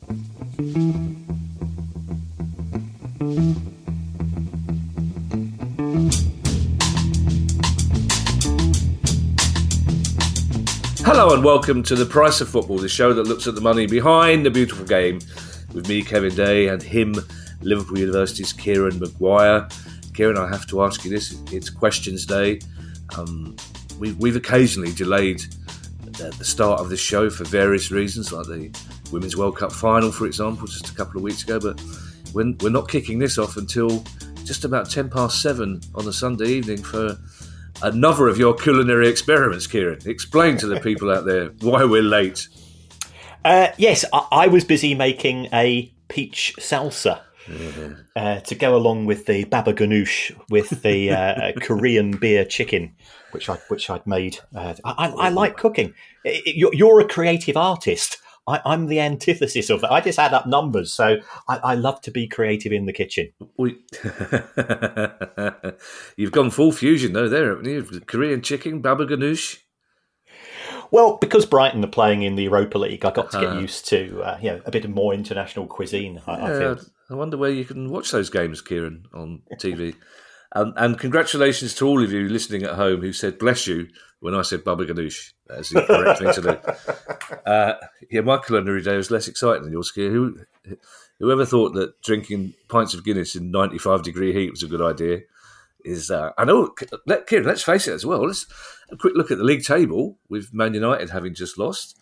Hello and welcome to The Price of Football, the show that looks at the money behind the beautiful game with me, Kevin Day, and him, Liverpool University's Kieran Maguire. Kieran, I have to ask you this it's questions day. Um, we've, we've occasionally delayed the, the start of the show for various reasons, like the Women's World Cup final, for example, just a couple of weeks ago. But we're, we're not kicking this off until just about 10 past 7 on a Sunday evening for another of your culinary experiments, Kieran. Explain to the people out there why we're late. Uh, yes, I, I was busy making a peach salsa. Uh, to go along with the baba ganoush with the uh, Korean beer chicken, which I which I'd made. Uh, I, I, like cooking. You're, you're, a creative artist. I, am the antithesis of that. I just add up numbers, so I, I love to be creative in the kitchen. You've gone full fusion though, there, haven't you? Korean chicken, baba ganoush. Well, because Brighton are playing in the Europa League, I got to get uh, used to uh, you know a bit of more international cuisine. I, yeah, I, feel. I wonder where you can watch those games, Kieran, on TV. Um, and congratulations to all of you listening at home who said "bless you" when I said "baba ganoush." That's the correct thing to do. Uh, yeah, my culinary day was less exciting than yours, Kieran. Who, whoever thought that drinking pints of Guinness in ninety-five degree heat was a good idea? Is uh, I know, let, Kieran. Let's face it as well. Let's a quick look at the league table with Man United having just lost.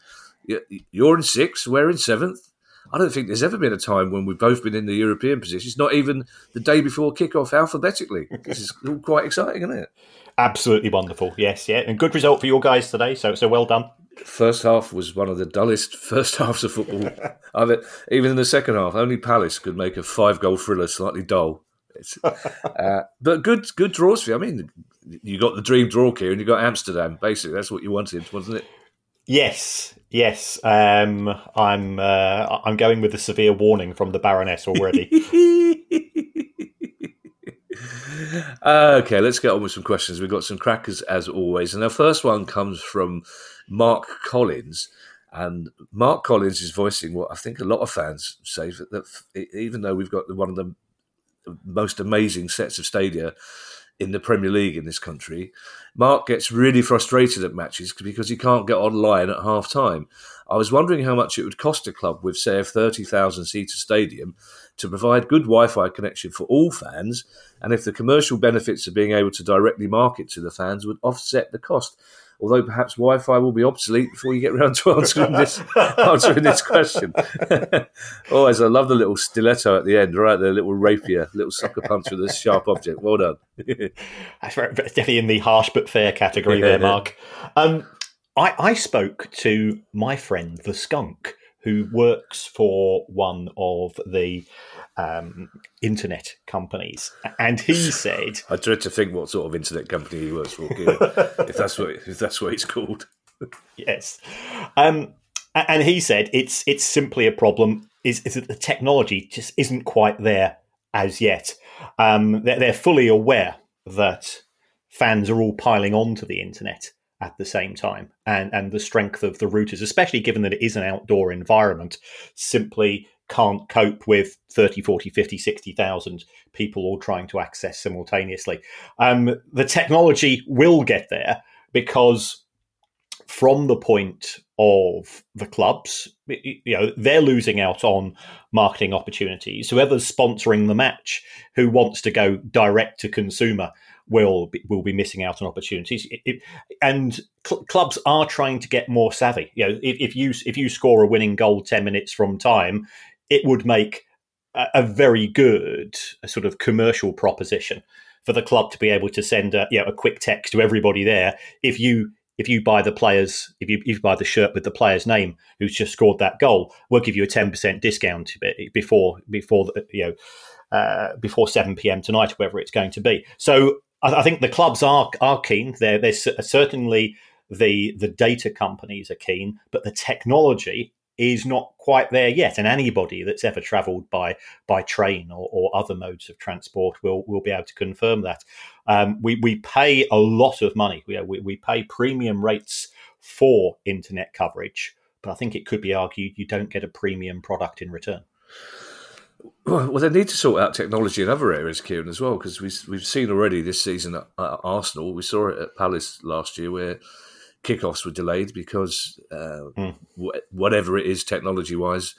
You're in sixth. We're in seventh. I don't think there's ever been a time when we've both been in the European positions, not even the day before kickoff alphabetically. this is all quite exciting, isn't it? Absolutely wonderful. Yes, yeah. And good result for your guys today. So so well done. First half was one of the dullest first halves of football. even in the second half, only Palace could make a five goal thriller slightly dull. Uh, but good good draws for you. I mean, you got the dream draw here and you got Amsterdam. Basically, that's what you wanted, wasn't it? Yes, yes. Um, I'm uh, I'm going with a severe warning from the Baroness already. Uh, okay, let's get on with some questions. We've got some crackers as always, and our first one comes from Mark Collins. And Mark Collins is voicing what I think a lot of fans say that, that even though we've got one of the most amazing sets of stadia in the Premier League in this country, Mark gets really frustrated at matches because he can't get online at half time. I was wondering how much it would cost a club with, say, a 30,000 seater stadium to provide good Wi Fi connection for all fans, and if the commercial benefits of being able to directly market to the fans would offset the cost although perhaps Wi-Fi will be obsolete before you get around to answering this answering this question. Always, I love the little stiletto at the end, right? The little rapier, little sucker punch with a sharp object. Well done. That's definitely in the harsh but fair category there, Mark. Um, I, I spoke to my friend the skunk who works for one of the um, internet companies, and he said, "I dread to think what sort of internet company he works for, if that's what if that's what it's called." yes, um, and he said it's it's simply a problem is, is that the technology just isn't quite there as yet. Um, they're, they're fully aware that fans are all piling onto the internet at the same time and and the strength of the routers especially given that it is an outdoor environment simply can't cope with 30, 40, 50, 60,000 people all trying to access simultaneously. Um, the technology will get there because from the point of the clubs, you know, they're losing out on marketing opportunities. Whoever's sponsoring the match, who wants to go direct to consumer, will be, will be missing out on opportunities. It, it, and cl- clubs are trying to get more savvy. You know, if, if, you if you score a winning goal ten minutes from time, it would make a, a very good a sort of commercial proposition for the club to be able to send a, you know, a quick text to everybody there if you if you buy the players, if you, if you buy the shirt with the player's name who's just scored that goal, we'll give you a ten percent discount before before you know uh, before seven pm tonight, whatever it's going to be. So I, I think the clubs are are keen. They're, they're certainly the the data companies are keen, but the technology is not quite there yet. And anybody that's ever travelled by by train or, or, other modes of transport will will be able to confirm that. Um, we we pay a lot of money. We, we, we pay premium rates for internet coverage, but I think it could be argued you don't get a premium product in return. Well, they need to sort out technology in other areas, Kieran, as well, because we've, we've seen already this season at, at Arsenal. We saw it at Palace last year where kickoffs were delayed because uh, mm. wh- whatever it is technology wise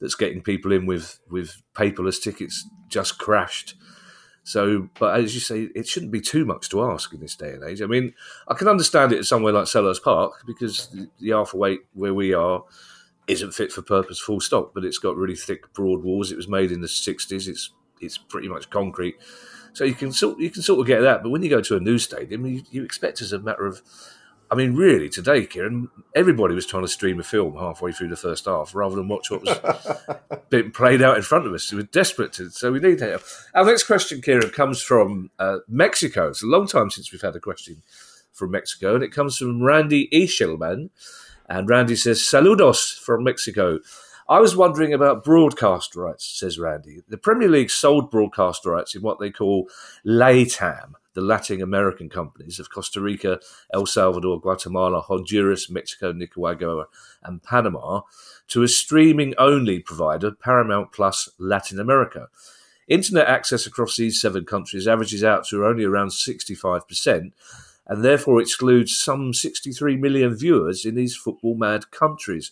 that's getting people in with with paperless tickets just crashed. So, but as you say, it shouldn't be too much to ask in this day and age. I mean, I can understand it somewhere like Selhurst Park because the, the Arthur Wait where we are isn't fit for purpose, full stop. But it's got really thick, broad walls. It was made in the '60s. It's it's pretty much concrete, so you can sort you can sort of get that. But when you go to a new stadium, you, you expect as a matter of I mean, really, today, Kieran, everybody was trying to stream a film halfway through the first half rather than watch what was being played out in front of us. We were desperate to, so we need help. Our next question, Kieran, comes from uh, Mexico. It's a long time since we've had a question from Mexico, and it comes from Randy Eichelman. And Randy says, Saludos from Mexico. I was wondering about broadcast rights, says Randy. The Premier League sold broadcast rights in what they call LATAM the Latin American companies of Costa Rica, El Salvador, Guatemala, Honduras, Mexico, Nicaragua, and Panama to a streaming only provider, Paramount Plus Latin America. Internet access across these seven countries averages out to only around 65%, and therefore excludes some 63 million viewers in these football mad countries.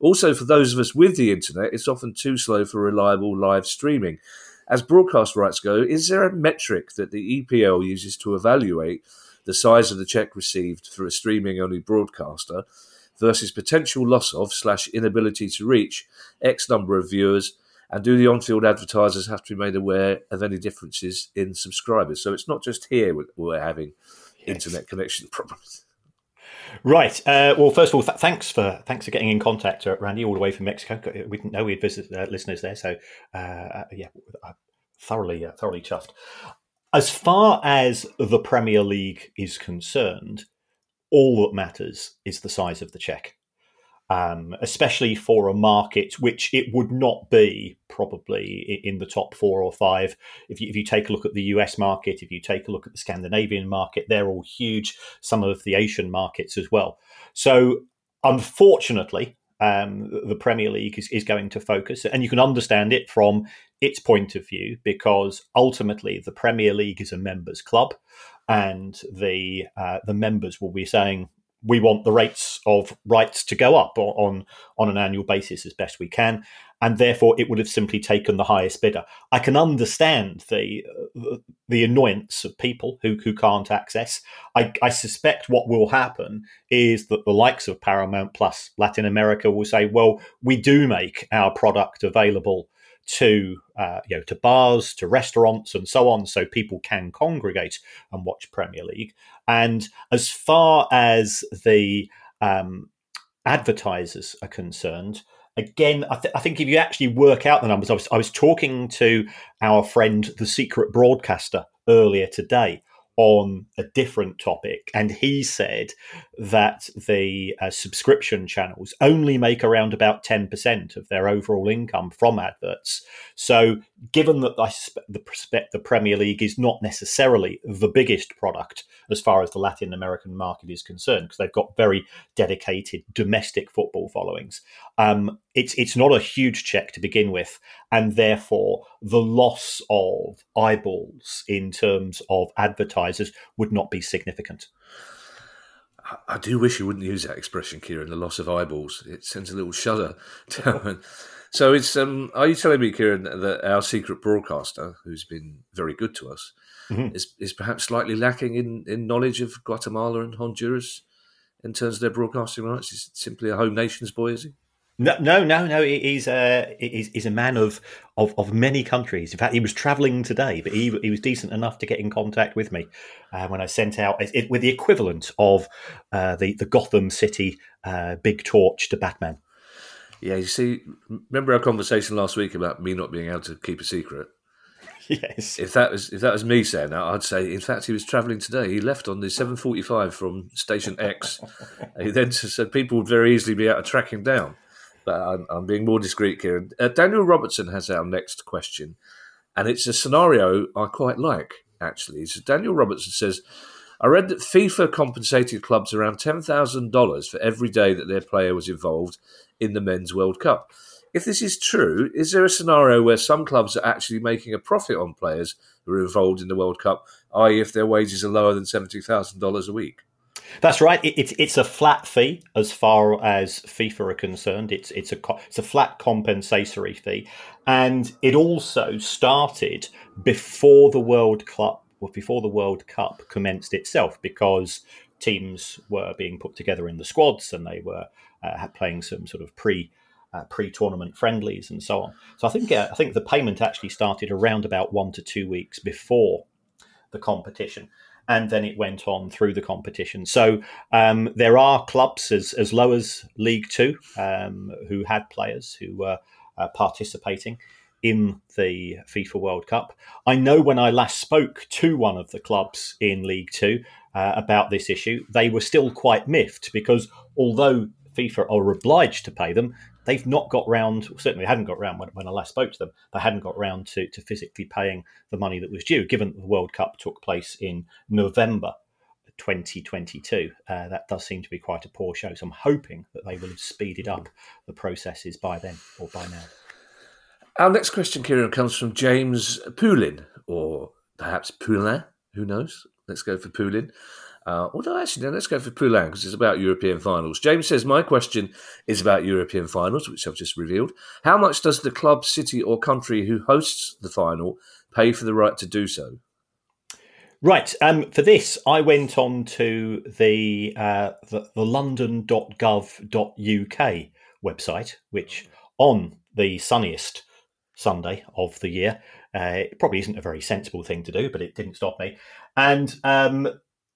Also, for those of us with the internet, it's often too slow for reliable live streaming. As broadcast rights go, is there a metric that the EPL uses to evaluate the size of the check received for a streaming only broadcaster versus potential loss of slash inability to reach X number of viewers? And do the on field advertisers have to be made aware of any differences in subscribers? So it's not just here we're having yes. internet connection problems. Right. Uh, well, first of all, th- thanks for thanks for getting in contact, uh, Randy, all the way from Mexico. We didn't know we had visit, uh, listeners there, so uh, uh yeah, thoroughly uh, thoroughly chuffed. As far as the Premier League is concerned, all that matters is the size of the check um, especially for a market which it would not be probably in the top four or five. If you, if you take a look at the US market, if you take a look at the Scandinavian market, they're all huge, some of the Asian markets as well. So, unfortunately, um, the Premier League is, is going to focus, and you can understand it from its point of view because ultimately the Premier League is a members club, and the uh, the members will be saying, we want the rates of rights to go up on on an annual basis as best we can, and therefore it would have simply taken the highest bidder. I can understand the uh, the annoyance of people who who can't access. I, I suspect what will happen is that the likes of Paramount Plus Latin America will say, "Well, we do make our product available." To uh, you know to bars, to restaurants, and so on, so people can congregate and watch Premier League. And as far as the um, advertisers are concerned, again, I, th- I, think if you actually work out the numbers, I was, I was talking to our friend, the secret broadcaster, earlier today, on a different topic, and he said that the uh, subscription channels only make around about 10% of their overall income from adverts. So, given that the, the Premier League is not necessarily the biggest product as far as the Latin American market is concerned, because they've got very dedicated domestic football followings, um, it's it's not a huge check to begin with, and therefore the loss of eyeballs in terms of advertisers would not be significant. I do wish you wouldn't use that expression, Kieran. The loss of eyeballs it sends a little shudder down. So, it's um, are you telling me, Kieran, that our secret broadcaster, who's been very good to us, mm-hmm. is is perhaps slightly lacking in, in knowledge of Guatemala and Honduras in terms of their broadcasting rights? He's simply a home nations boy, is he? No, no, no, no. He's a he's, he's a man of, of, of many countries. In fact, he was travelling today, but he he was decent enough to get in contact with me uh, when I sent out it, with the equivalent of uh, the the Gotham City uh, big torch to Batman. Yeah, you see, remember our conversation last week about me not being able to keep a secret? Yes. If that was if that was me saying that, I'd say in fact he was travelling today. He left on the seven forty five from station X. he then said people would very easily be able to track him down but I'm, I'm being more discreet here. Uh, Daniel Robertson has our next question, and it's a scenario I quite like, actually. So Daniel Robertson says, I read that FIFA compensated clubs around $10,000 for every day that their player was involved in the Men's World Cup. If this is true, is there a scenario where some clubs are actually making a profit on players who are involved in the World Cup, i.e., if their wages are lower than $70,000 a week? That's right. It, it's it's a flat fee as far as FIFA are concerned. It's it's a it's a flat compensatory fee, and it also started before the World Cup well, before the World Cup commenced itself because teams were being put together in the squads and they were uh, playing some sort of pre uh, pre-tournament friendlies and so on. So I think uh, I think the payment actually started around about one to two weeks before the competition and then it went on through the competition. So um, there are clubs as, as low as League Two um, who had players who were uh, participating in the FIFA World Cup. I know when I last spoke to one of the clubs in League Two uh, about this issue, they were still quite miffed because although FIFA are obliged to pay them, they've not got round, certainly hadn't got round when, when, I last spoke to them, they hadn't got round to, to physically paying the money that was due, given that the World Cup took place in November 2022. Uh, that does seem to be quite a poor show. So I'm hoping that they will have speeded up the processes by then or by now. Our next question, Kieran, comes from James Poulin, or perhaps Poulin, who knows? Let's go for Poulin. Uh, although, actually, no, let's go for Poulin because it's about European finals. James says, My question is about European finals, which I've just revealed. How much does the club, city, or country who hosts the final pay for the right to do so? Right. Um, for this, I went on to the, uh, the, the london.gov.uk website, which on the sunniest Sunday of the year, uh, it probably isn't a very sensible thing to do, but it didn't stop me. And um,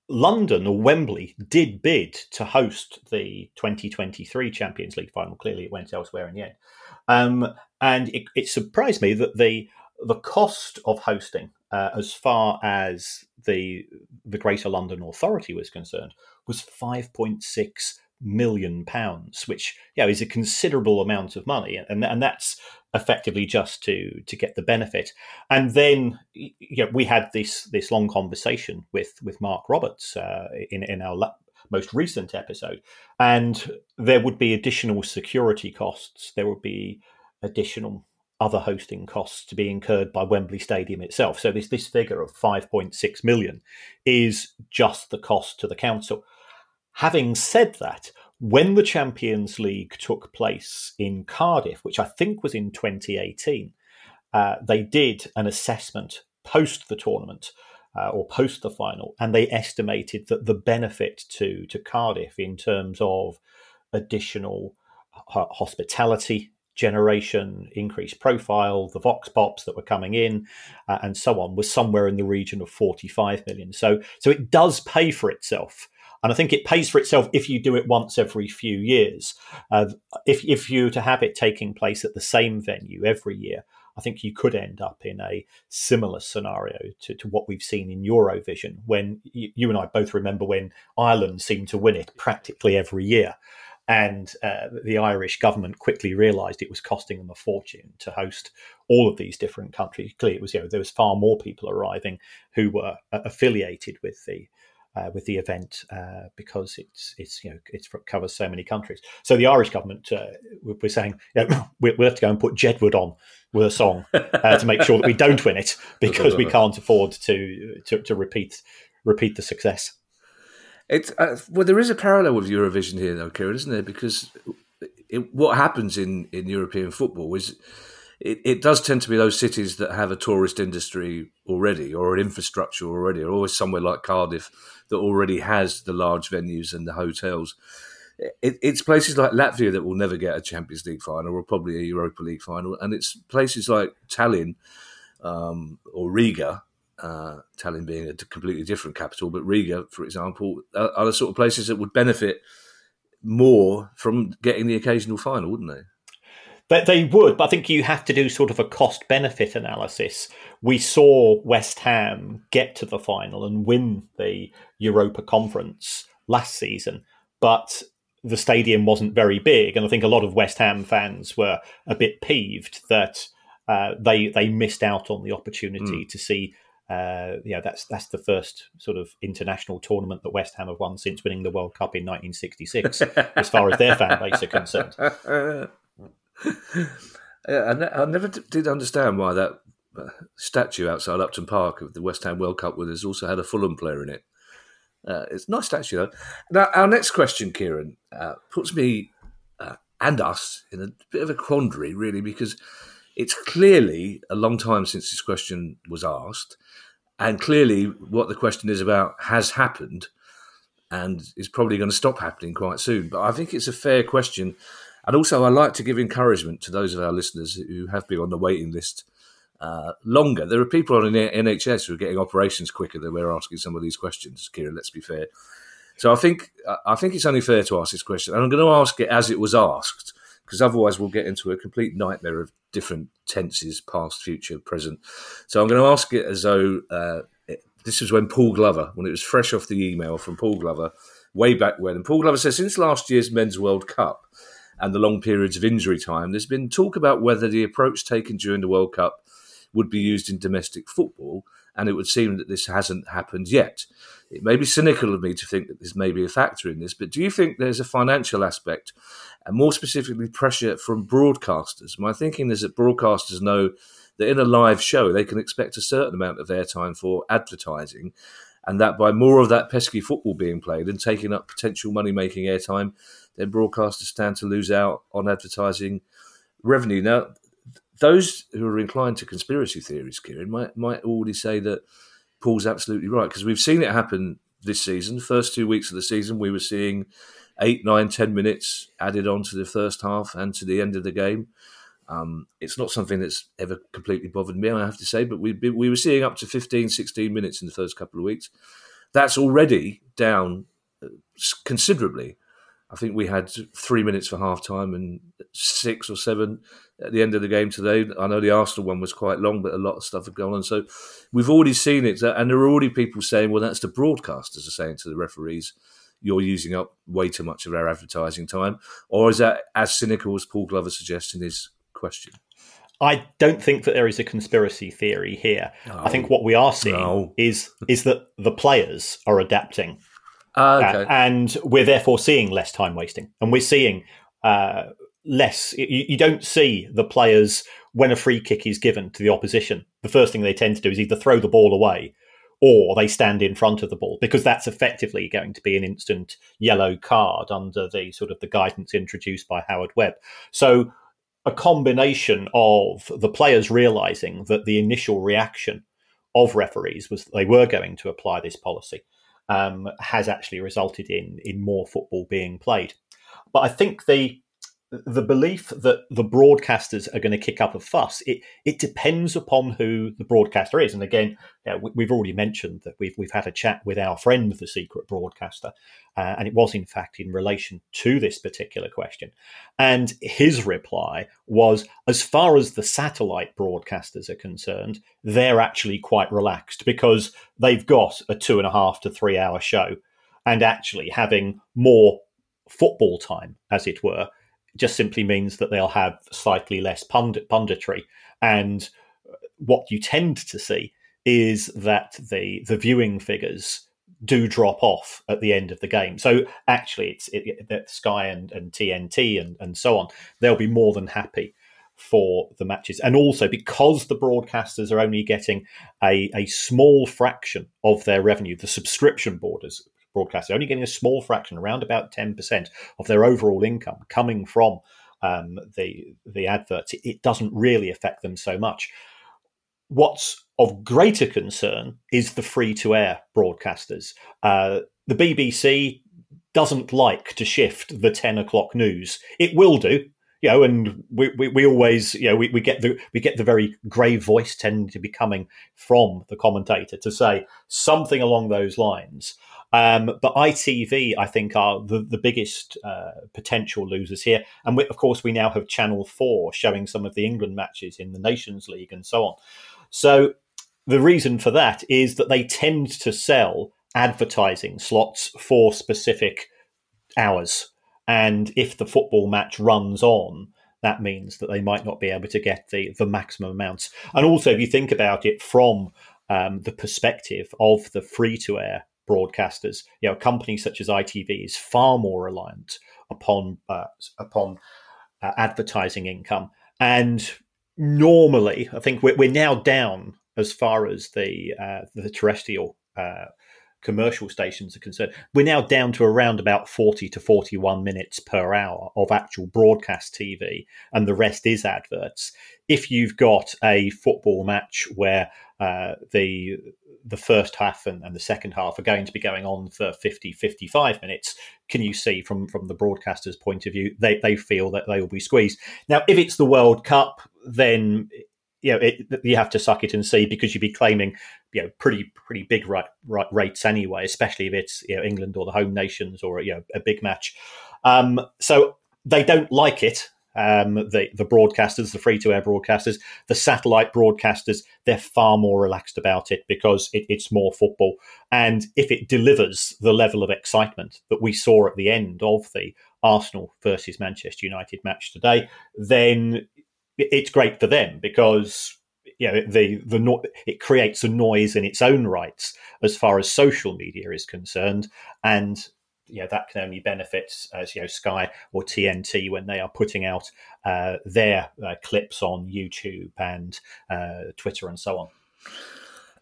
London or Wembley did bid to host the 2023 Champions League final. Clearly, it went elsewhere in the end. Um, and it, it, surprised me that the the cost of hosting, uh, as far as the the Greater London Authority was concerned, was 5.6 million pounds, which yeah is a considerable amount of money, and and that's effectively just to to get the benefit. And then you know, we had this this long conversation with with Mark Roberts uh, in in our most recent episode, and there would be additional security costs. There would be additional other hosting costs to be incurred by Wembley Stadium itself. So this this figure of 5.6 million is just the cost to the council. Having said that, when the Champions League took place in Cardiff, which I think was in 2018, uh, they did an assessment post the tournament uh, or post the final, and they estimated that the benefit to to Cardiff in terms of additional uh, hospitality generation, increased profile, the vox pops that were coming in, uh, and so on, was somewhere in the region of 45 million. So, so it does pay for itself and I think it pays for itself if you do it once every few years. Uh, if, if you were to have it taking place at the same venue every year, I think you could end up in a similar scenario to, to what we've seen in Eurovision, when you, you and I both remember when Ireland seemed to win it practically every year and uh, the Irish government quickly realised it was costing them a fortune to host all of these different countries. Clearly, it was you know there was far more people arriving who were uh, affiliated with the uh, with the event uh, because it's it's you know it covers so many countries. So the Irish government uh, we're saying we, we have to go and put Jedward on with a song uh, to make sure that we don't win it because we can't afford to to, to repeat repeat the success. It uh, well, there is a parallel with Eurovision here, though, Kieran, isn't there? Because it, what happens in, in European football is it, it does tend to be those cities that have a tourist industry already or an infrastructure already, or always somewhere like Cardiff that already has the large venues and the hotels. It, it's places like Latvia that will never get a Champions League final or probably a Europa League final, and it's places like Tallinn um, or Riga uh, Tallinn being a completely different capital, but Riga, for example, are, are, the sort of places that would benefit more from getting the occasional final, wouldn't they? But they would, but I think you have to do sort of a cost benefit analysis. We saw West Ham get to the final and win the Europa Conference last season, but the stadium wasn't very big, and I think a lot of West Ham fans were a bit peeved that uh, they they missed out on the opportunity mm. to see uh, yeah, that's that's the first sort of international tournament that West Ham have won since winning the World Cup in 1966, as far as their fan base are concerned. yeah, I, ne- I, never did understand why that uh, statue outside Upton Park of the West Ham World Cup winners also had a Fulham player in it. Uh, it's a nice statue, though. Now, our next question, Kieran, uh, puts me uh, and us in a bit of a quandary, really, because it's clearly a long time since this question was asked. And clearly, what the question is about has happened and is probably going to stop happening quite soon. But I think it's a fair question. And also, I like to give encouragement to those of our listeners who have been on the waiting list uh, longer. There are people on the NHS who are getting operations quicker than we're asking some of these questions, Kieran, let's be fair. So I think I think it's only fair to ask this question. And I'm going to ask it as it was asked, because otherwise we'll get into a complete nightmare of different tenses past, future, present. So I'm going to ask it as though uh, this was when Paul Glover, when it was fresh off the email from Paul Glover, way back when. And Paul Glover says, since last year's Men's World Cup and the long periods of injury time, there's been talk about whether the approach taken during the World Cup would be used in domestic football. And it would seem that this hasn't happened yet. It may be cynical of me to think that this may be a factor in this, but do you think there's a financial aspect and more specifically pressure from broadcasters. My thinking is that broadcasters know that in a live show they can expect a certain amount of airtime for advertising, and that by more of that pesky football being played and taking up potential money making airtime, then broadcasters stand to lose out on advertising revenue. Now, those who are inclined to conspiracy theories, Kieran, might might already say that Paul's absolutely right because we've seen it happen this season. First two weeks of the season, we were seeing eight, nine, ten minutes added on to the first half and to the end of the game. Um, it's not something that's ever completely bothered me, I have to say, but we we were seeing up to 15, 16 minutes in the first couple of weeks. That's already down uh, considerably. I think we had three minutes for half time and six or seven at the end of the game today. I know the Arsenal one was quite long, but a lot of stuff had gone on. So we've already seen it. And there are already people saying, well, that's the broadcasters are saying to the referees, you're using up way too much of our advertising time? Or is that as cynical as Paul Glover suggests in his question? I don't think that there is a conspiracy theory here. No. I think what we are seeing no. is is that the players are adapting, uh, okay. uh, and we're therefore seeing less time wasting, and we're seeing uh, less. You, you, don't see the players when a free kick is given to the opposition. The first thing they tend to do is either throw the ball away or they stand in front of the ball because that's effectively going to be an instant yellow card under the sort of the guidance introduced by Howard Webb. So a combination of the players realizing that the initial reaction of referees was they were going to apply this policy um, has actually resulted in in more football being played. But I think the the belief that the broadcasters are going to kick up a fuss it it depends upon who the broadcaster is. And again we've already mentioned that we've we've had a chat with our friend the secret broadcaster uh, and it was in fact in relation to this particular question. And his reply was as far as the satellite broadcasters are concerned they're actually quite relaxed because they've got a two and a half to three hour show. And actually having more football time as it were just simply means that they'll have slightly less pund- punditry. And what you tend to see is that the the viewing figures do drop off at the end of the game. So actually, it's it, it, Sky and, and TNT and, and so on. They'll be more than happy for the matches. And also because the broadcasters are only getting a, a small fraction of their revenue, the subscription borders broadcasters, only getting a small fraction, around about 10% of their overall income coming from um, the, the adverts, it, doesn't really affect them so much. What's of greater concern is the free to air broadcasters. Uh, the BBC doesn't like to shift the 10 o'clock news. It will do, you know, and we, we, we, always, you know, we, we get the we get the very grave voice tending to be coming from the commentator to say something along those lines. Um, but ITV, I think, are the, the biggest uh, potential losers here. And we, of course, we now have Channel 4 showing some of the England matches in the Nations League and so on. So the reason for that is that they tend to sell advertising slots for specific hours. And if the football match runs on, that means that they might not be able to get the, the maximum amounts. And also, if you think about it from um, the perspective of the free to air broadcasters, you know, companies such as ITV is far more reliant upon uh, upon uh, advertising income. And normally, I think we're, we're now down as far as the uh, the terrestrial uh, commercial stations are concerned. We're now down to around about 40 to 41 minutes per hour of actual broadcast TV, and the rest is adverts. If you've got a football match where uh, the the first half and, and, the second half are going to be going on for 50 55 minutes can you see from from the broadcaster's point of view they, they feel that they will be squeezed now if it's the world cup then you know, it, you have to suck it and see because you'd be claiming, you know, pretty pretty big right, right rates anyway, especially if it's you know England or the home nations or you know a big match. Um, so they don't like it. Um, the the broadcasters, the free to air broadcasters, the satellite broadcasters, they're far more relaxed about it because it, it's more football. And if it delivers the level of excitement that we saw at the end of the Arsenal versus Manchester United match today, then it's great for them because you know the the no- it creates a noise in its own rights as far as social media is concerned, and know that can only benefit as you know Sky or TNT when they are putting out uh, their uh, clips on YouTube and uh, Twitter and so on.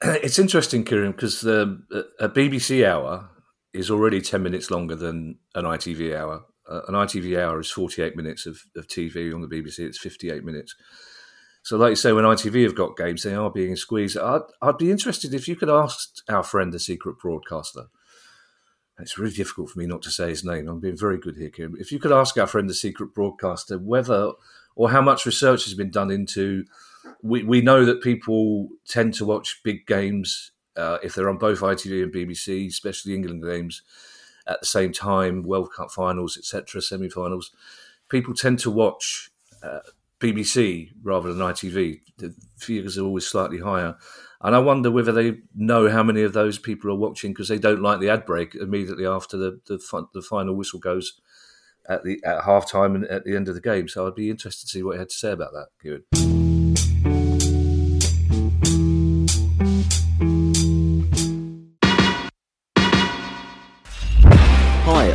It's interesting, Kieran, because a BBC hour is already ten minutes longer than an ITV hour, uh, an ITV hour is 48 minutes of, of TV on the BBC. It's 58 minutes. So, like you say, when ITV have got games, they are being squeezed. I'd, I'd be interested if you could ask our friend, the secret broadcaster. It's really difficult for me not to say his name. I'm being very good here, Kim. If you could ask our friend, the secret broadcaster, whether or how much research has been done into. We, we know that people tend to watch big games uh, if they're on both ITV and BBC, especially England games at the same time, World Cup finals, etc., semi-finals. People tend to watch uh, BBC rather than ITV. The figures are always slightly higher, and I wonder whether they know how many of those people are watching because they don't like the ad break immediately after the the, the final whistle goes at the at half time and at the end of the game. So I'd be interested to see what you had to say about that, Kieran.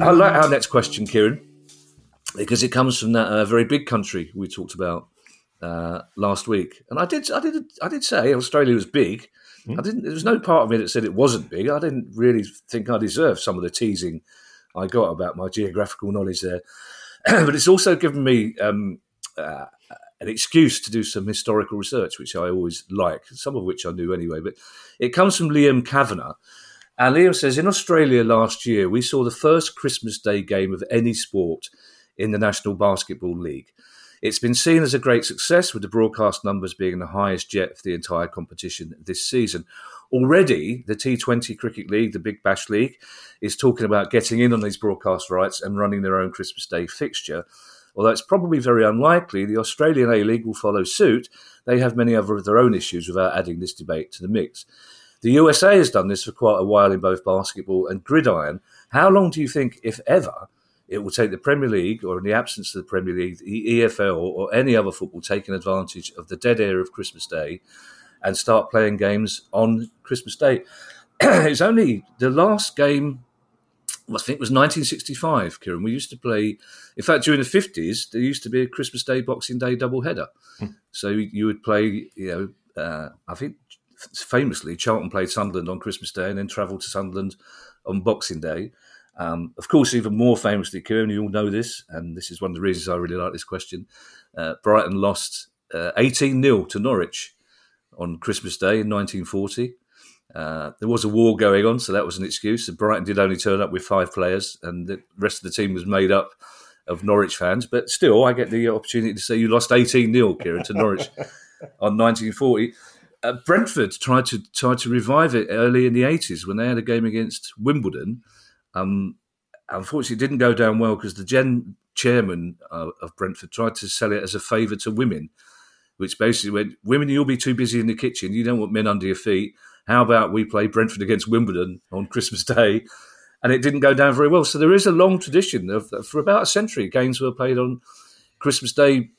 I like our next question, Kieran, because it comes from that uh, very big country we talked about uh, last week, and I did, I did, I did say Australia was big. Mm. I didn't. There was no part of me that said it wasn't big. I didn't really think I deserved some of the teasing I got about my geographical knowledge there, but it's also given me um, uh, an excuse to do some historical research, which I always like. Some of which I knew anyway, but it comes from Liam Kavanagh. And Liam says, in Australia last year, we saw the first Christmas Day game of any sport in the National Basketball League. It's been seen as a great success, with the broadcast numbers being the highest yet for the entire competition this season. Already, the T20 Cricket League, the Big Bash League, is talking about getting in on these broadcast rights and running their own Christmas Day fixture. Although it's probably very unlikely the Australian A League will follow suit, they have many other of their own issues without adding this debate to the mix. The USA has done this for quite a while in both basketball and gridiron. How long do you think, if ever, it will take the Premier League, or in the absence of the Premier League, the EFL, or any other football taking advantage of the dead air of Christmas Day and start playing games on Christmas Day? it's only the last game I think it was 1965, Kieran. We used to play, in fact, during the 50s, there used to be a Christmas Day, Boxing Day double header. Hmm. So you would play, you know, uh, I think famously, Charlton played Sunderland on Christmas Day and then travelled to Sunderland on Boxing Day. Um, of course, even more famously, Kieran, you all know this, and this is one of the reasons I really like this question. Uh, Brighton lost 18 uh, 0 to Norwich on Christmas Day in 1940. Uh, there was a war going on, so that was an excuse. And Brighton did only turn up with five players, and the rest of the team was made up of Norwich fans. But still, I get the opportunity to say you lost 18 0, Kieran, to Norwich on 1940. Uh, Brentford tried to tried to revive it early in the 80s when they had a game against Wimbledon. Um, unfortunately, it didn't go down well because the gen chairman uh, of Brentford tried to sell it as a favour to women, which basically went, "Women, you'll be too busy in the kitchen. You don't want men under your feet." How about we play Brentford against Wimbledon on Christmas Day? And it didn't go down very well. So there is a long tradition of, for about a century, games were played on Christmas Day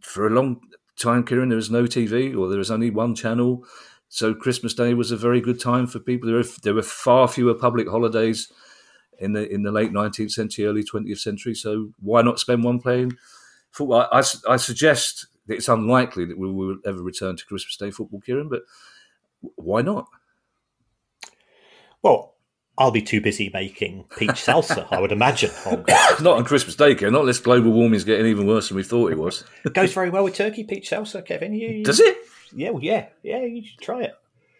for a long time, Kieran. There was no TV or there was only one channel. So Christmas Day was a very good time for people. There were, there were far fewer public holidays in the in the late 19th century, early 20th century. So why not spend one playing football? I, I, I suggest that it's unlikely that we will ever return to Christmas Day football, Kieran, but why not? Well, I'll be too busy making peach salsa, I would imagine. not on Christmas Day, Kevin. Not unless global warming is getting even worse than we thought it was. it goes very well with turkey peach salsa, Kevin. You, you... Does it? Yeah, well, yeah, yeah. You should try it.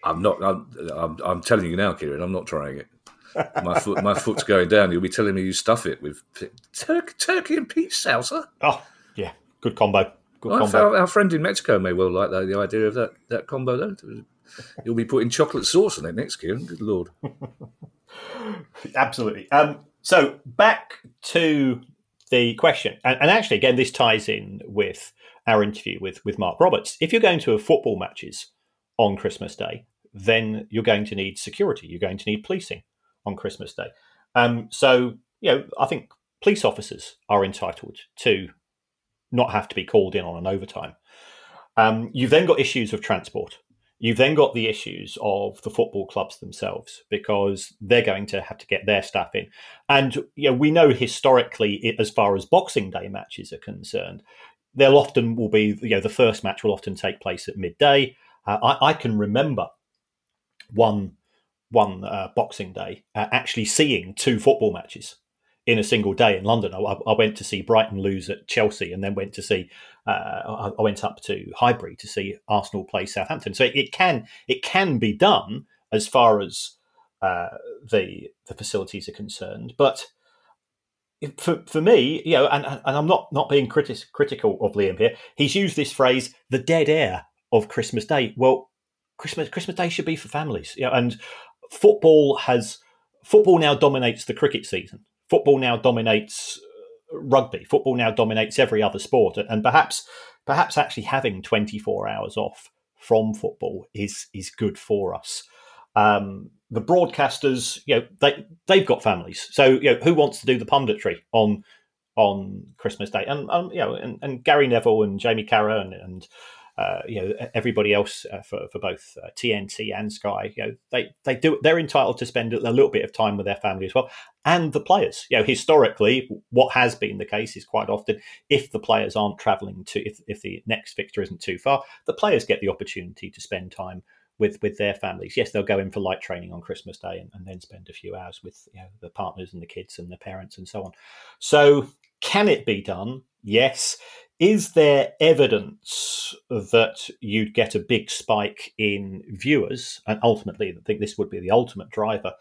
I'm not. I'm, I'm, I'm telling you now, Kieran. I'm not trying it. My foot, my foot's going down. You'll be telling me you stuff it with tur- turkey and peach salsa. Oh, yeah, good combo. Good well, combo. Our, our, friend in Mexico may well like that, the idea of that that combo. Though You'll be putting chocolate sauce on it next, Kieran. Good lord. Absolutely. Um, so back to the question, and, and, actually, again, this ties in with our interview with with Mark Roberts. If you're going to have football matches on Christmas Day, then you're going to need security. You're going to need policing on Christmas Day. Um, so, you know, I think police officers are entitled to not have to be called in on an overtime. Um, you've then got issues of transport. You've then got the issues of the football clubs themselves because they're going to have to get their staff in. And you know, we know historically, as far as Boxing Day matches are concerned, they'll often will be you know the first match will often take place at midday. Uh, I, I, can remember one one uh, Boxing Day uh, actually seeing two football matches in a single day in London. I, I, went to see Brighton lose at Chelsea, and then went to see uh, I went up to Highbury to see Arsenal play Southampton. So it, can it can be done as far as uh, the the facilities are concerned, but. For, for me, you know, and, and I'm not, not being critical of Liam here. He's used this phrase, "the dead air of Christmas Day." Well, Christmas Christmas Day should be for families, you know, and football has football now dominates the cricket season football now dominates uh, rugby. Football now dominates every other sport, and perhaps perhaps actually having 24 hours off from football is is good for us. Um, the broadcasters, you know, they they've got families, so you know, who wants to do the punditry on on Christmas Day? And um, you know, and, and Gary Neville and Jamie Carragher and, and you know everybody else uh, for for both uh, TNT and Sky. You know they they do they're entitled to spend a little bit of time with their family as well, and the players. You know historically, what has been the case is quite often if the players aren't travelling to if if the next fixture isn't too far, the players get the opportunity to spend time. With, with their families, yes, they'll go in for light training on Christmas Day and, and then spend a few hours with you know, the partners and the kids and the parents and so on. So, can it be done? Yes. Is there evidence that you'd get a big spike in viewers? And ultimately, I think this would be the ultimate driver.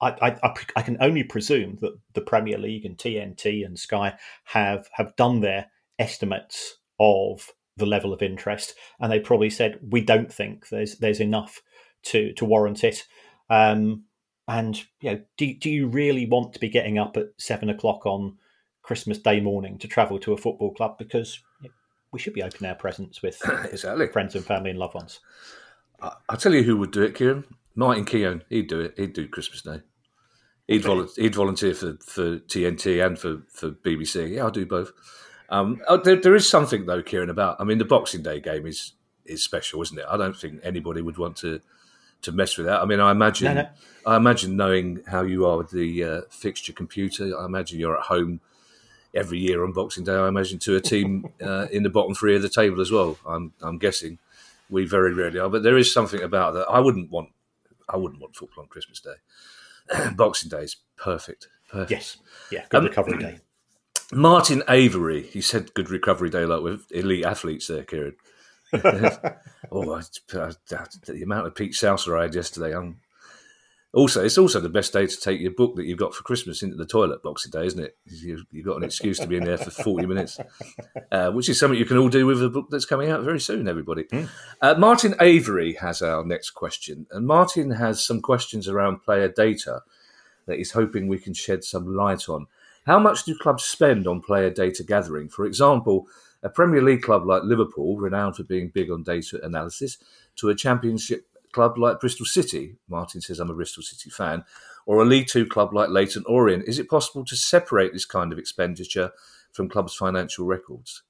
I, I, I, can only presume that the Premier League and TNT and Sky have have done their estimates of the level of interest, and they probably said we don't think there's there's enough to to warrant it. Um, and you know, do do you really want to be getting up at seven o'clock on Christmas Day morning to travel to a football club? Because we should be opening our presents with exactly. friends and family and loved ones. I, will tell you who would do it, Kieran. Martin Keown. He'd do it. He'd do Christmas Day. He'd, volu- he'd volunteer for, for TNT and for, for BBC. Yeah, I'll do both. Um, oh, there, there is something though, Kieran. About I mean, the Boxing Day game is is special, isn't it? I don't think anybody would want to to mess with that. I mean, I imagine no, no. I imagine knowing how you are with the uh, fixture computer. I imagine you're at home every year on Boxing Day. I imagine to a team uh, in the bottom three of the table as well. I'm I'm guessing we very rarely are, but there is something about that. I wouldn't want I wouldn't want football on Christmas Day. Boxing Day is perfect. Perfect. Yes. Yeah. Good um, recovery day. Martin Avery, he said good recovery day like with elite athletes there, Kieran. oh, I, I, the amount of Pete Souser I had yesterday. I'm, also, it's also the best day to take your book that you've got for Christmas into the toilet Boxing Day, isn't it? You've, you've got an excuse to be in there for 40 minutes, uh, which is something you can all do with a book that's coming out very soon, everybody. Mm. Uh, Martin Avery has our next question. And Martin has some questions around player data that he's hoping we can shed some light on. How much do clubs spend on player data gathering? For example, a Premier League club like Liverpool, renowned for being big on data analysis, to a Championship club like Bristol City. Martin says, I'm a Bristol City fan. Or a League Two club like Leyton Orient. Is it possible to separate this kind of expenditure from clubs' financial records?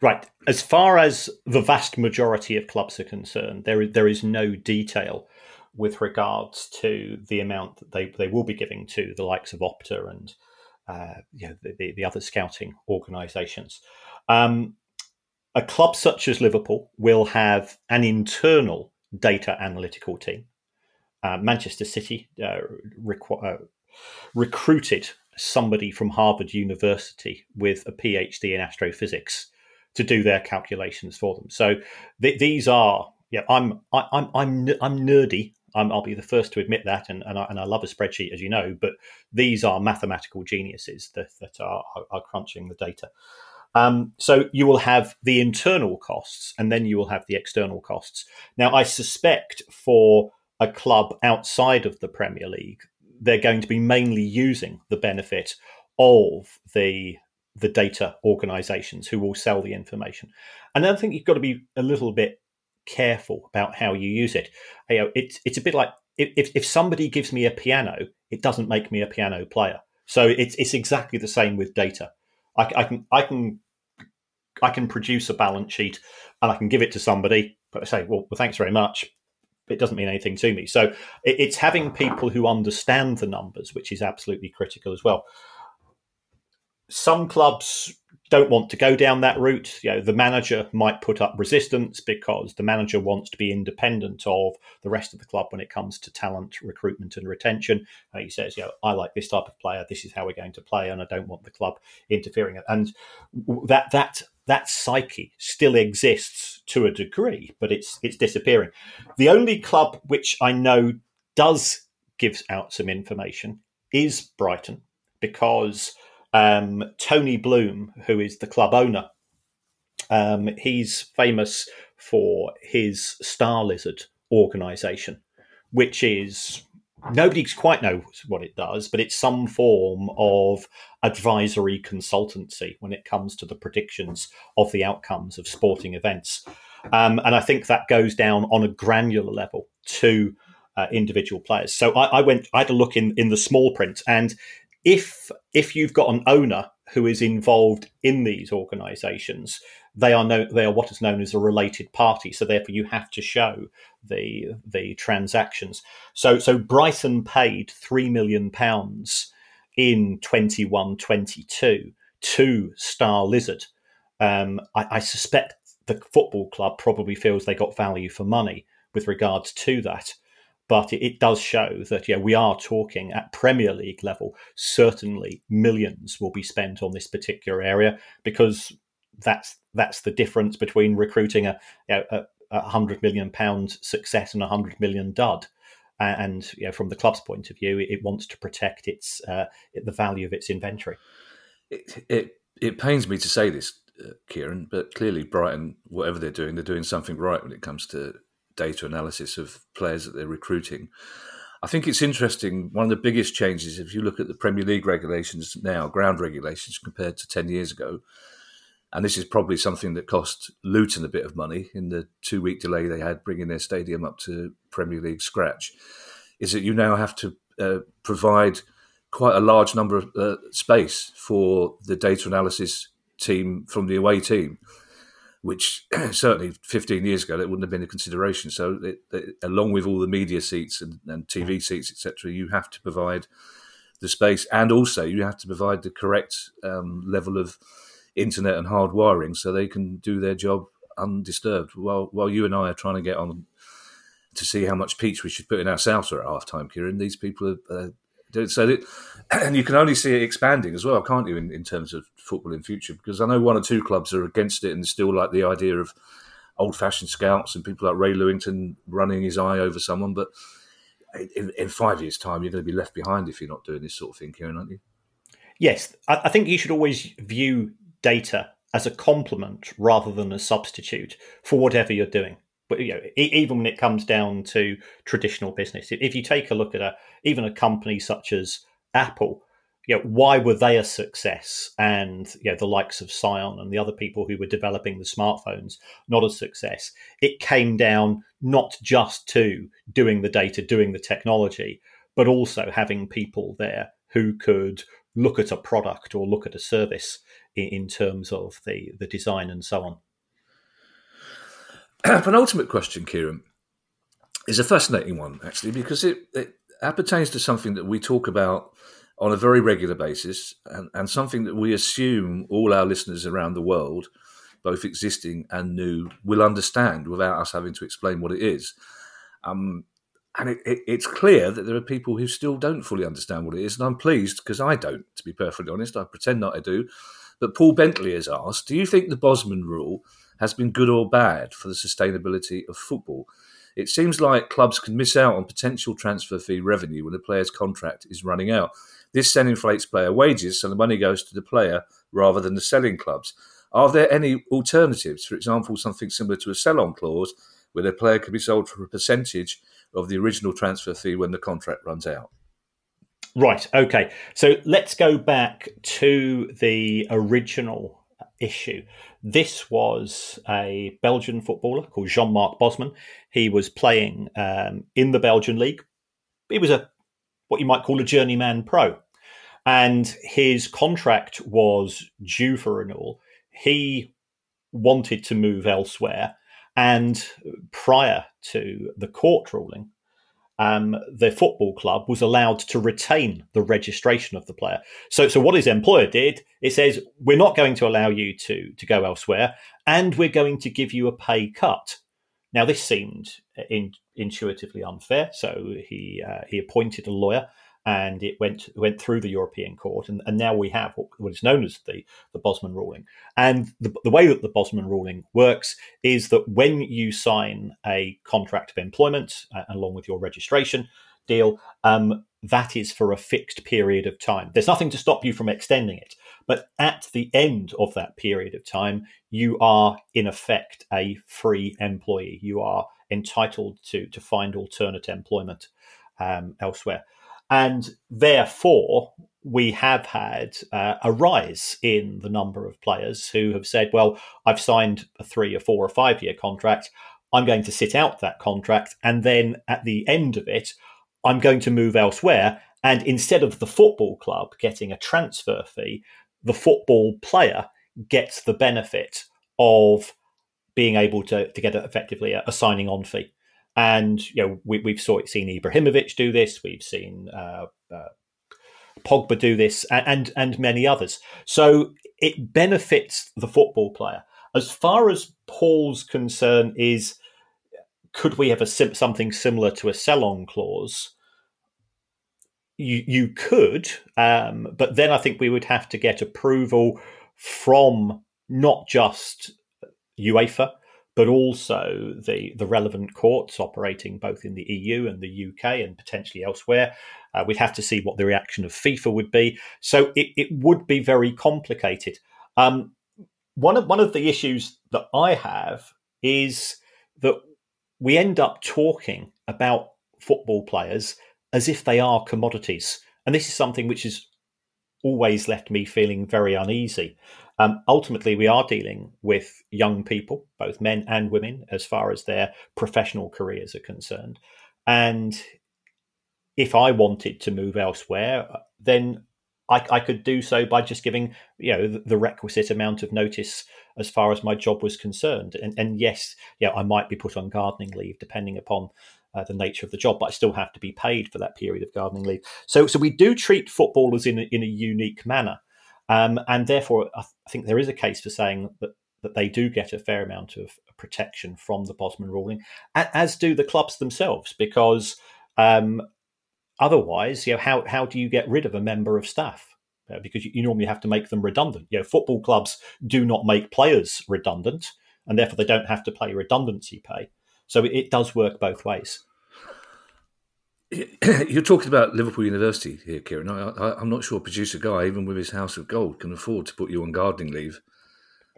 Right. As far as the vast majority of clubs are concerned, there is, there is no detail with regards to the amount that they, they will be giving to the likes of Opta and uh, you know, the, the, the, other scouting organisations. Um, a club such as Liverpool will have an internal data analytical team. Uh, Manchester City uh, requ- uh, recruited somebody from Harvard University with a PhD in astrophysics to do their calculations for them. So th- these are, yeah, I'm I, I'm I'm I'm nerdy. i will be the first to admit that, and and I, and I, love a spreadsheet, as you know. But these are mathematical geniuses that that are are crunching the data. Um, so you will have the internal costs and then you will have the external costs. Now, I suspect for a club outside of the Premier League, they're going to be mainly using the benefit of the the data organizations who will sell the information. And I think you've got to be a little bit careful about how you use it. You know, it's it's a bit like if, if somebody gives me a piano, it doesn't make me a piano player. So it's it's exactly the same with data. I, I, can I can I can produce a balance sheet and I can give it to somebody, but I say, well, well thanks very much. It doesn't mean anything to me. So it, it's having people who understand the numbers, which is absolutely critical as well. Some clubs don't want to go down that route. You know, the manager might put up resistance because the manager wants to be independent of the rest of the club when it comes to talent recruitment and retention. Uh, he says, "You know, I like this type of player. This is how we're going to play, and I don't want the club interfering." And that that that psyche still exists to a degree, but it's it's disappearing. The only club which I know does gives out some information is Brighton because um, Tony Bloom, who is the club owner, um, he's famous for his Starlizard organization, which is nobody quite knows what it does, but it's some form of advisory consultancy when it comes to the predictions of the outcomes of sporting events. Um, and I think that goes down on a granular level to uh, individual players. So I, I, went, I had a look in, in the small print, and if if you've got an owner who is involved in these organisations, they are they are what is known as a related party. So therefore, you have to show the the transactions. So so Brighton paid three million pounds in 21-22 to Starlizard. Um, I, I suspect the football club probably feels they got value for money with regards to that but it, it, does show that yeah we are talking at Premier League level. Certainly, millions will be spent on this particular area because that's that's the difference between recruiting a, a, a hundred million pound success and a hundred million dud. And you know, from the club's point of view, it, wants to protect its uh, the value of its inventory. It, it it pains me to say this, uh, Kieran, but clearly Brighton, whatever they're doing, they're doing something right when it comes to data analysis of players that they're recruiting. I think it's interesting. One of the biggest changes, if you look at the Premier League regulations now, ground regulations compared to 10 years ago, and this is probably something that cost Luton a bit of money in the two week delay they had bringing their stadium up to Premier League scratch, is that you now have to uh, provide quite a large number of uh, space for the data analysis team from the away team which certainly 15 years ago that wouldn't have been a consideration. So, it, it, along with all the media seats and, and TV seats, etc., you have to provide the space, and also you have to provide the correct um, level of internet and hard wiring so they can do their job undisturbed. While while you and I are trying to get on to see how much peach we should put in our salsa at half time, Kieran, these people are. Uh, so that, and you can only see it expanding as well, can't you, in, in terms of football in future? Because I know one or two clubs are against it and still like the idea of old fashioned scouts and people like Ray Lewington running his eye over someone. But in, in, five years' time, you're going to be left behind if you're not doing this sort of thing, Kieran, aren't you? Yes. I, I think you should always view data as a complement rather than a substitute for whatever you're doing but you know, even when it comes down to traditional business, if you take a look at a even a company such as Apple, you know, why were they a success, and you know, the likes of Psion and the other people who were developing the smartphones not a success? It came down not just to doing the data, doing the technology, but also having people there who could look at a product or look at a service in, in terms of the the design and so on. penultimate question, Kieran, is a fascinating one actually because it, it appertains to something that we talk about on a very regular basis and, and something that we assume all our listeners around the world, both existing and new, will understand without us having to explain what it is. Um, and it, it, it's clear that there are people who still don't fully understand what it is, and I'm pleased because I don't, to be perfectly honest. I pretend not I do. But Paul Bentley has asked Do you think the Bosman rule has been good or bad for the sustainability of football. It seems like clubs can miss out on potential transfer fee revenue when a player's contract is running out. This then inflates player wages, so the money goes to the player rather than the selling clubs. Are there any alternatives? For example, something similar to a sell on clause where the player can be sold for a percentage of the original transfer fee when the contract runs out? Right, okay. So let's go back to the original issue. This was a Belgian footballer called Jean Marc Bosman. He was playing um, in the Belgian league. He was a what you might call a journeyman pro, and his contract was due for renewal. He wanted to move elsewhere, and prior to the court ruling, um, the football club was allowed to retain the registration of the player. So, so what his employer did, it says, we're not going to allow you to, to go elsewhere, and we're going to give you a pay cut. Now, this seemed in, intuitively unfair, so he uh, he appointed a lawyer and it went went through the European Court, and, and now we have what, is known as the the Bosman ruling. And the, the way that the Bosman ruling works is that when you sign a contract of employment uh, along with your registration deal, um, that is for a fixed period of time. There's nothing to stop you from extending it, but at the end of that period of time, you are in effect a free employee. You are entitled to to find alternate employment um, elsewhere. And therefore, we have had uh, a rise in the number of players who have said, well, I've signed a three or four or five year contract. I'm going to sit out that contract. And then at the end of it, I'm going to move elsewhere. And instead of the football club getting a transfer fee, the football player gets the benefit of being able to, to get effectively a, a signing on fee. And you know, we, have saw, seen Ibrahimovic do this. We've seen uh, uh, Pogba do this, and, and many others. So it benefits the football player. As far as Paul's concern is, could we have a something similar to a sell-on clause? You you could, um, but then I think we would have to get approval from not just UEFA but also the, the relevant courts operating both in the EU and the UK and potentially elsewhere. Uh, we'd have to see what the reaction of FIFA would be. So it, it would be very complicated. Um, one of one of the issues that I have is that we end up talking about football players as if they are commodities. And this is something which has always left me feeling very uneasy. Um, ultimately, we are dealing with young people, both men and women, as far as their professional careers are concerned. And if I wanted to move elsewhere, then I, I, could do so by just giving you know the, the, requisite amount of notice as far as my job was concerned. And, and yes, yeah, I might be put on gardening leave depending upon uh, the nature of the job, but I still have to be paid for that period of gardening leave. So, so we do treat footballers in a, in a unique manner, um, and therefore, I, th- I, think there is a case for saying that that they do get a fair amount of protection from the Bosman ruling, as do the clubs themselves, because um, otherwise, you know, how how do you get rid of a member of staff? Uh, because you, you normally have to make them redundant. You know, football clubs do not make players redundant, and therefore they don't have to pay redundancy pay. So it, it does work both ways. You're talking about Liverpool University here, Kieran. I, am not sure producer guy, even with his house of gold, can afford to put you on gardening leave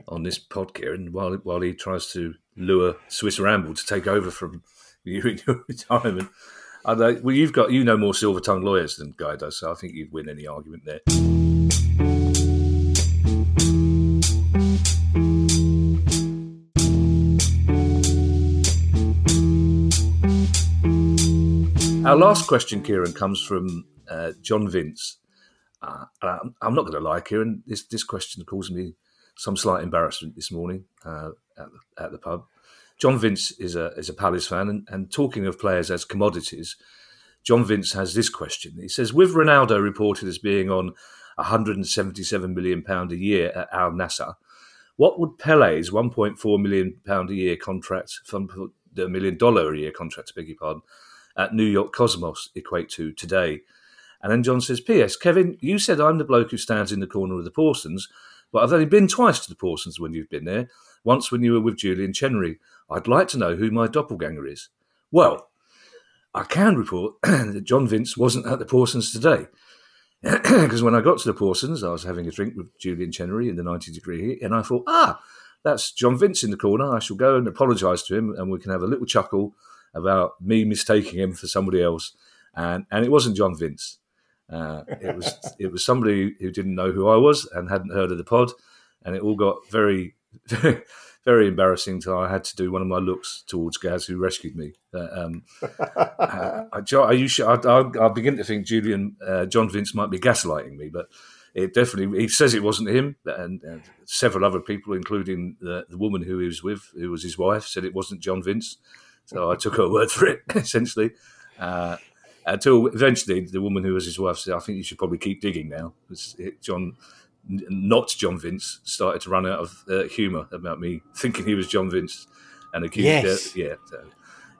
on this pod, Kieran, while while he tries to lure Swiss Ramble to take over from you in your retirement. Know, well, you've got you know more silver tongued lawyers than Guy does, so I think you'd win any argument there. Our last question, Kieran, comes from uh, John Vince. Uh, I'm not going to lie, Kieran. This this question caused me some slight embarrassment this morning uh, at, the, at, the, pub. John Vince is a is a Palace fan, and, and talking of players as commodities, John Vince has this question. He says, with Ronaldo reported as being on 177 million pound a year at Al Nassr, what would Pele's 1.4 million pound a year contract the million dollar a year contract, beg your pardon, at New York Cosmos equate to today? And then John says, P.S. Kevin, you said I'm the bloke who stands in the corner of the Pawsons, but I've only been twice to the Pawsons when you've been there. Once when you were with Julian Chenery. I'd like to know who my doppelganger is. Well, I can report that John Vince wasn't at the Pawsons today. Because when I got to the Pawsons, I was having a drink with Julian Chenery in the 90 degree heat, and I thought, ah, that's John Vince in the corner. I shall go and apologise to him, and we can have a little chuckle about me mistaking him for somebody else. And and it wasn't John Vince. Uh, it was it was somebody who didn't know who I was and hadn't heard of the pod, and it all got very very, very embarrassing until I had to do one of my looks towards Gaz, who rescued me. Uh, um, uh, I, I, used, I, I, I, begin to think Julian uh, John Vince might be gaslighting me, but it definitely he says it wasn't him, and, and several other people, including the, the, woman who he was with, who was his wife, said it wasn't John Vince. So I took her word for it, essentially. Uh, until eventually, the woman who was his wife said, "I think you should probably keep digging now." John not John Vince started to run out of uh, humour about me thinking he was John Vince and accused yes. yeah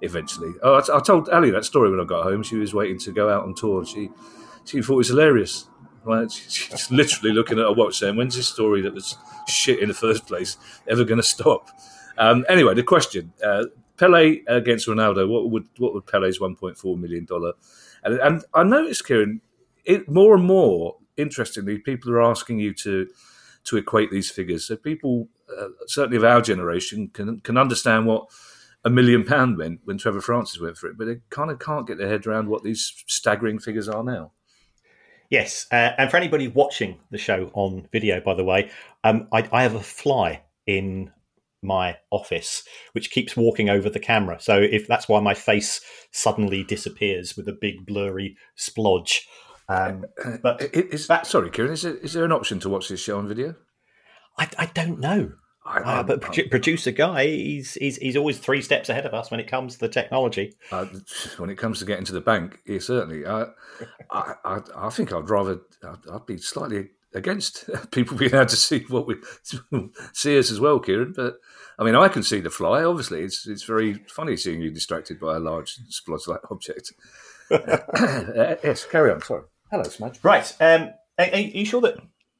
eventually oh I, I, told Ali that story when I got home she was waiting to go out on tour and she she thought it was hilarious right she's literally looking at her watch saying when's this story that was shit in the first place ever going to stop um, anyway the question uh, Pele against Ronaldo what would what would Pele's 1.4 million dollar and, and I noticed Kieran it more and more interestingly, people are asking you to to equate these figures. So people, uh, certainly of our generation, can can understand what a million pound meant when Trevor Francis went for it, but they kind of can't get their head around what these staggering figures are now. Yes, uh, and for anybody watching the show on video, by the way, um, I, I have a fly in my office, which keeps walking over the camera. So if that's why my face suddenly disappears with a big blurry splodge, um, but is, that, sorry, Kieran, is there, is there an option to watch this show on video? I, I don't know. I, uh, but produ- producer guy, he's, he's he's always three steps ahead of us when it comes to the technology. Uh, when it comes to getting to the bank, he certainly. I, I, I think I'd rather I'd, I'd, be slightly against people being able to see what we see us as well, Kieran. But I mean, I can see the fly. Obviously, it's it's very funny seeing you distracted by a large splodge-like object. Uh, yes, carry on. Sorry. Hello, Smudge. Right. Um, are, are, you sure that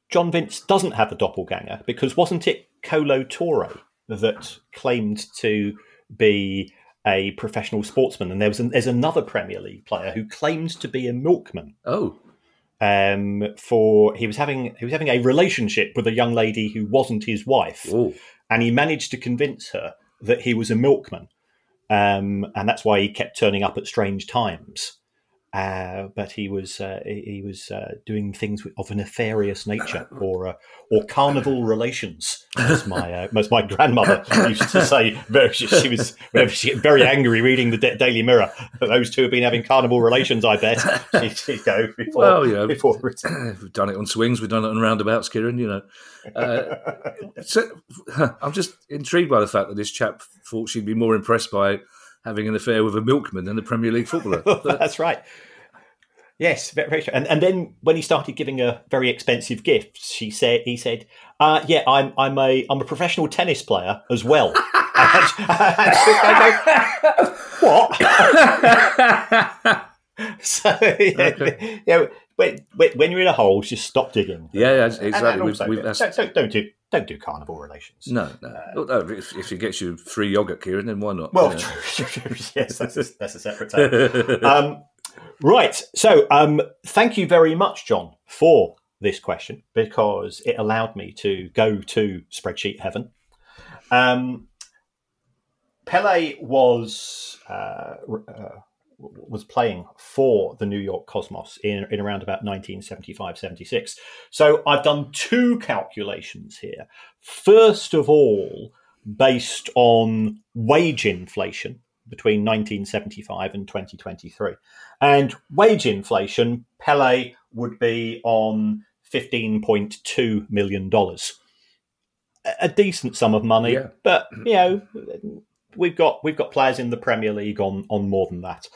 John Vince doesn't have a doppelganger? Because wasn't it Kolo Touré that claimed to be a professional sportsman, and there was an, there's another Premier League player who claimed to be a milkman. Oh, um, for he was having he was having a relationship with a young lady who wasn't his wife, Ooh. and he managed to convince her that he was a milkman. um, and that's why he kept turning up at strange times. Uh, but he was uh, he was uh, doing things of a nefarious nature or uh, or carnival relations, as my uh, as my grandmother used to say. Very, she was she very angry reading the Daily Mirror. Those two have been having carnival relations. I bet she'd, she'd go before. Well, yeah, before we've done it on swings, we've done it on roundabouts, Kieran. You know, uh, so, I'm just intrigued by the fact that this chap thought she'd be more impressed by having an affair with a milkman and a Premier League footballer. That's right. Yes, very, very true. And and then when he started giving her very expensive gifts, she said he said, uh, "Yeah, I'm I'm a I'm a professional tennis player as well." and, and what? so yeah, okay. yeah when, when, you're in a hole, just stop digging. Yeah, exactly. Also, we've, we've, don't, don't, don't, do don't do carnival relations. No, no. Uh, no if, if, it gets you free yogurt, Kieran, then why not? Well, yes, that's a, that's a separate tale. um, right. So, um, thank you very much, John, for this question because it allowed me to go to spreadsheet heaven. Um, Pele was uh, uh, was playing for the New York Cosmos in, in around about 1975 76. So I've done two calculations here. First of all, based on wage inflation between 1975 and 2023. And wage inflation, Pele would be on $15.2 million. A decent sum of money, yeah. but you know, we've got we've got players in the Premier League on on more than that.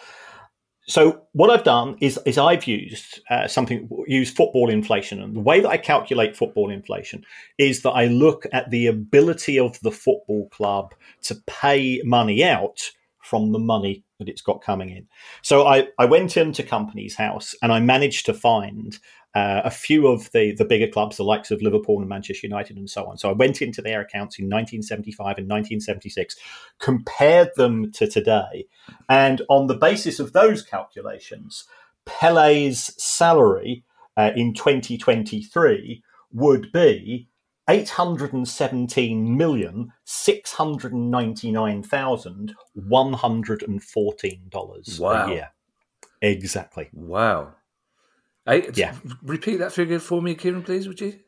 So what I've done is is I've used uh, something use football inflation, and the way that I calculate football inflation is that I look at the ability of the football club to pay money out from the money that it's got coming in. So I, I went into Companies House and I managed to find uh, a few of the, the bigger clubs, the likes of Liverpool and Manchester United and so on. So I went into their accounts in 1975 and 1976, compared them to today, and on the basis of those calculations, Pele's salary uh, in 2023 would be eight hundred and seventeen million six hundred and ninety nine thousand one hundred and fourteen dollars wow. a year. Exactly. Wow. Eight, yeah. Repeat that figure for me, Kieran, please, would you?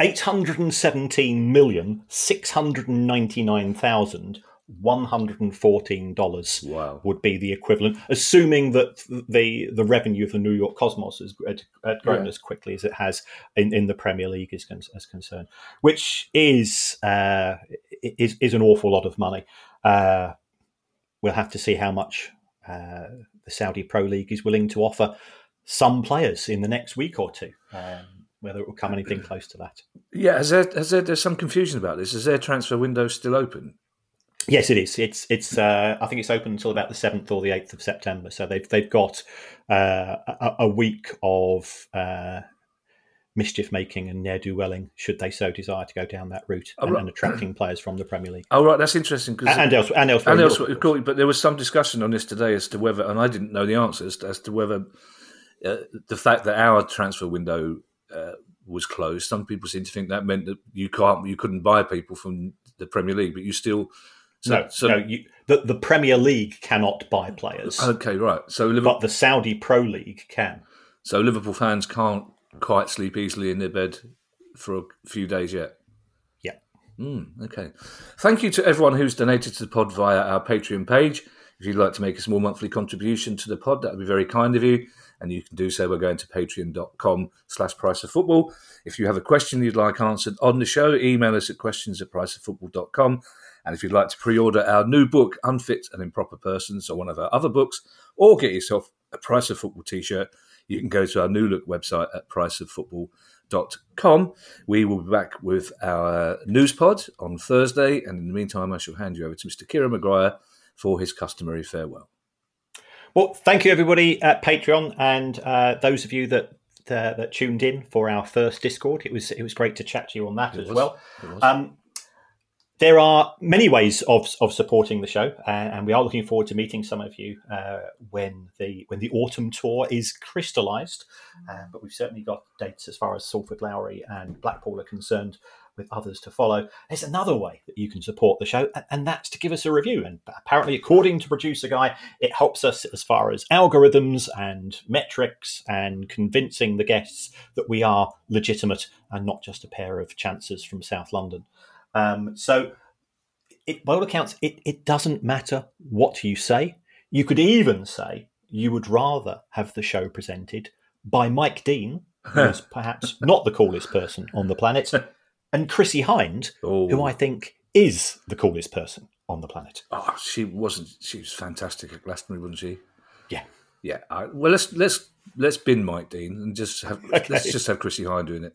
Eight hundred and seventeen million six hundred and ninety nine thousand $114 wow. would be the equivalent, assuming that the the revenue of the New York Cosmos has grown yeah. as quickly as it has in, in the Premier League is, is concerned, which is, uh, is is an awful lot of money. Uh, we'll have to see how much uh, the Saudi Pro League is willing to offer some players in the next week or two. Um, whether it will come anything close to that. Yeah, has there, has there, there's some confusion about this. Is their transfer window still open? Yes, it is. It's it's. Uh, I think it's open until about the seventh or the eighth of September. So they've they've got uh, a, a, week of uh, mischief making and ne'er do welling, should they so desire to go down that route, oh, and, right. and, attracting players from the Premier League. Oh, right, that's interesting. Cause and, elsewhere, and elsewhere, and elsewhere. Cool, but there was some discussion on this today as to whether, and I didn't know the answers as to whether uh, the fact that our transfer window uh, was closed. Some people seem to think that meant that you can't, you couldn't buy people from the Premier League, but you still so, no, so, no, you, the, the Premier League cannot buy players. Okay, right. So, Liverpool, but the Saudi Pro League can. So Liverpool fans can't quite sleep easily in their bed for a few days yet. Yeah. Mm, okay. Thank you to everyone who's donated to the pod via our Patreon page. If you'd like to make a small monthly contribution to the pod, that would be very kind of you. And you can do so by going to patreon.com slash price of football. If you have a question you'd like answered on the show, email us at questions at priceoffootball.com. And if you'd like to pre order our new book, Unfit and Improper Persons, or one of our other books, or get yourself a Price of Football t shirt, you can go to our new look website at priceoffootball.com. We will be back with our news pod on Thursday. And in the meantime, I shall hand you over to Mr. Kieran Maguire for his customary farewell. Well, thank you, everybody at Patreon, and uh, those of you that uh, that tuned in for our first Discord. It was it was great to chat to you on that it as was. well. Um, there are many ways of, of supporting the show, uh, and we are looking forward to meeting some of you uh, when the when the autumn tour is crystallised. Uh, but we've certainly got dates as far as Salford Lowry and Blackpool are concerned with others to follow. There's another way that you can support the show, and that's to give us a review. And apparently, according to producer guy, it helps us as far as algorithms and metrics and convincing the guests that we are legitimate and not just a pair of chances from South London. Um, so, it, by all accounts, it, it doesn't matter what you say. You could even say you would rather have the show presented by Mike Dean, who's perhaps not the coolest person on the planet, and Chrissie Hynde, Oh. who I think is the coolest person on the planet. Oh, she wasn't. She was fantastic at Glastonbury, wasn't she? Yeah. Yeah. Well, let's let's let's bin Mike Dean and just have Okay. let's just have Chrissie Hynde doing it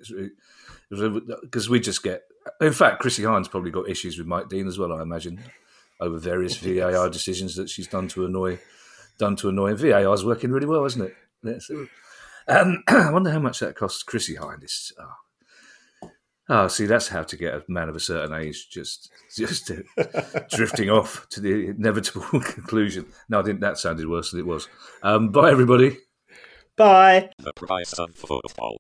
because we just get. In fact, Chrissie Hynde's probably got issues with Mike Dean as well. I imagine over various VAR decisions that she's done to annoy done to annoy. And VAR's working really well, isn't it? Um, I wonder how much that costs Chrissie Hynde. Is, oh. Oh, see, that's how to get a man of a certain age just just drifting off to the inevitable conclusion. No, I didn't. That sounded worse than it was. Um, bye, everybody. Bye. The price of football.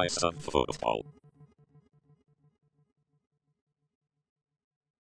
Of football.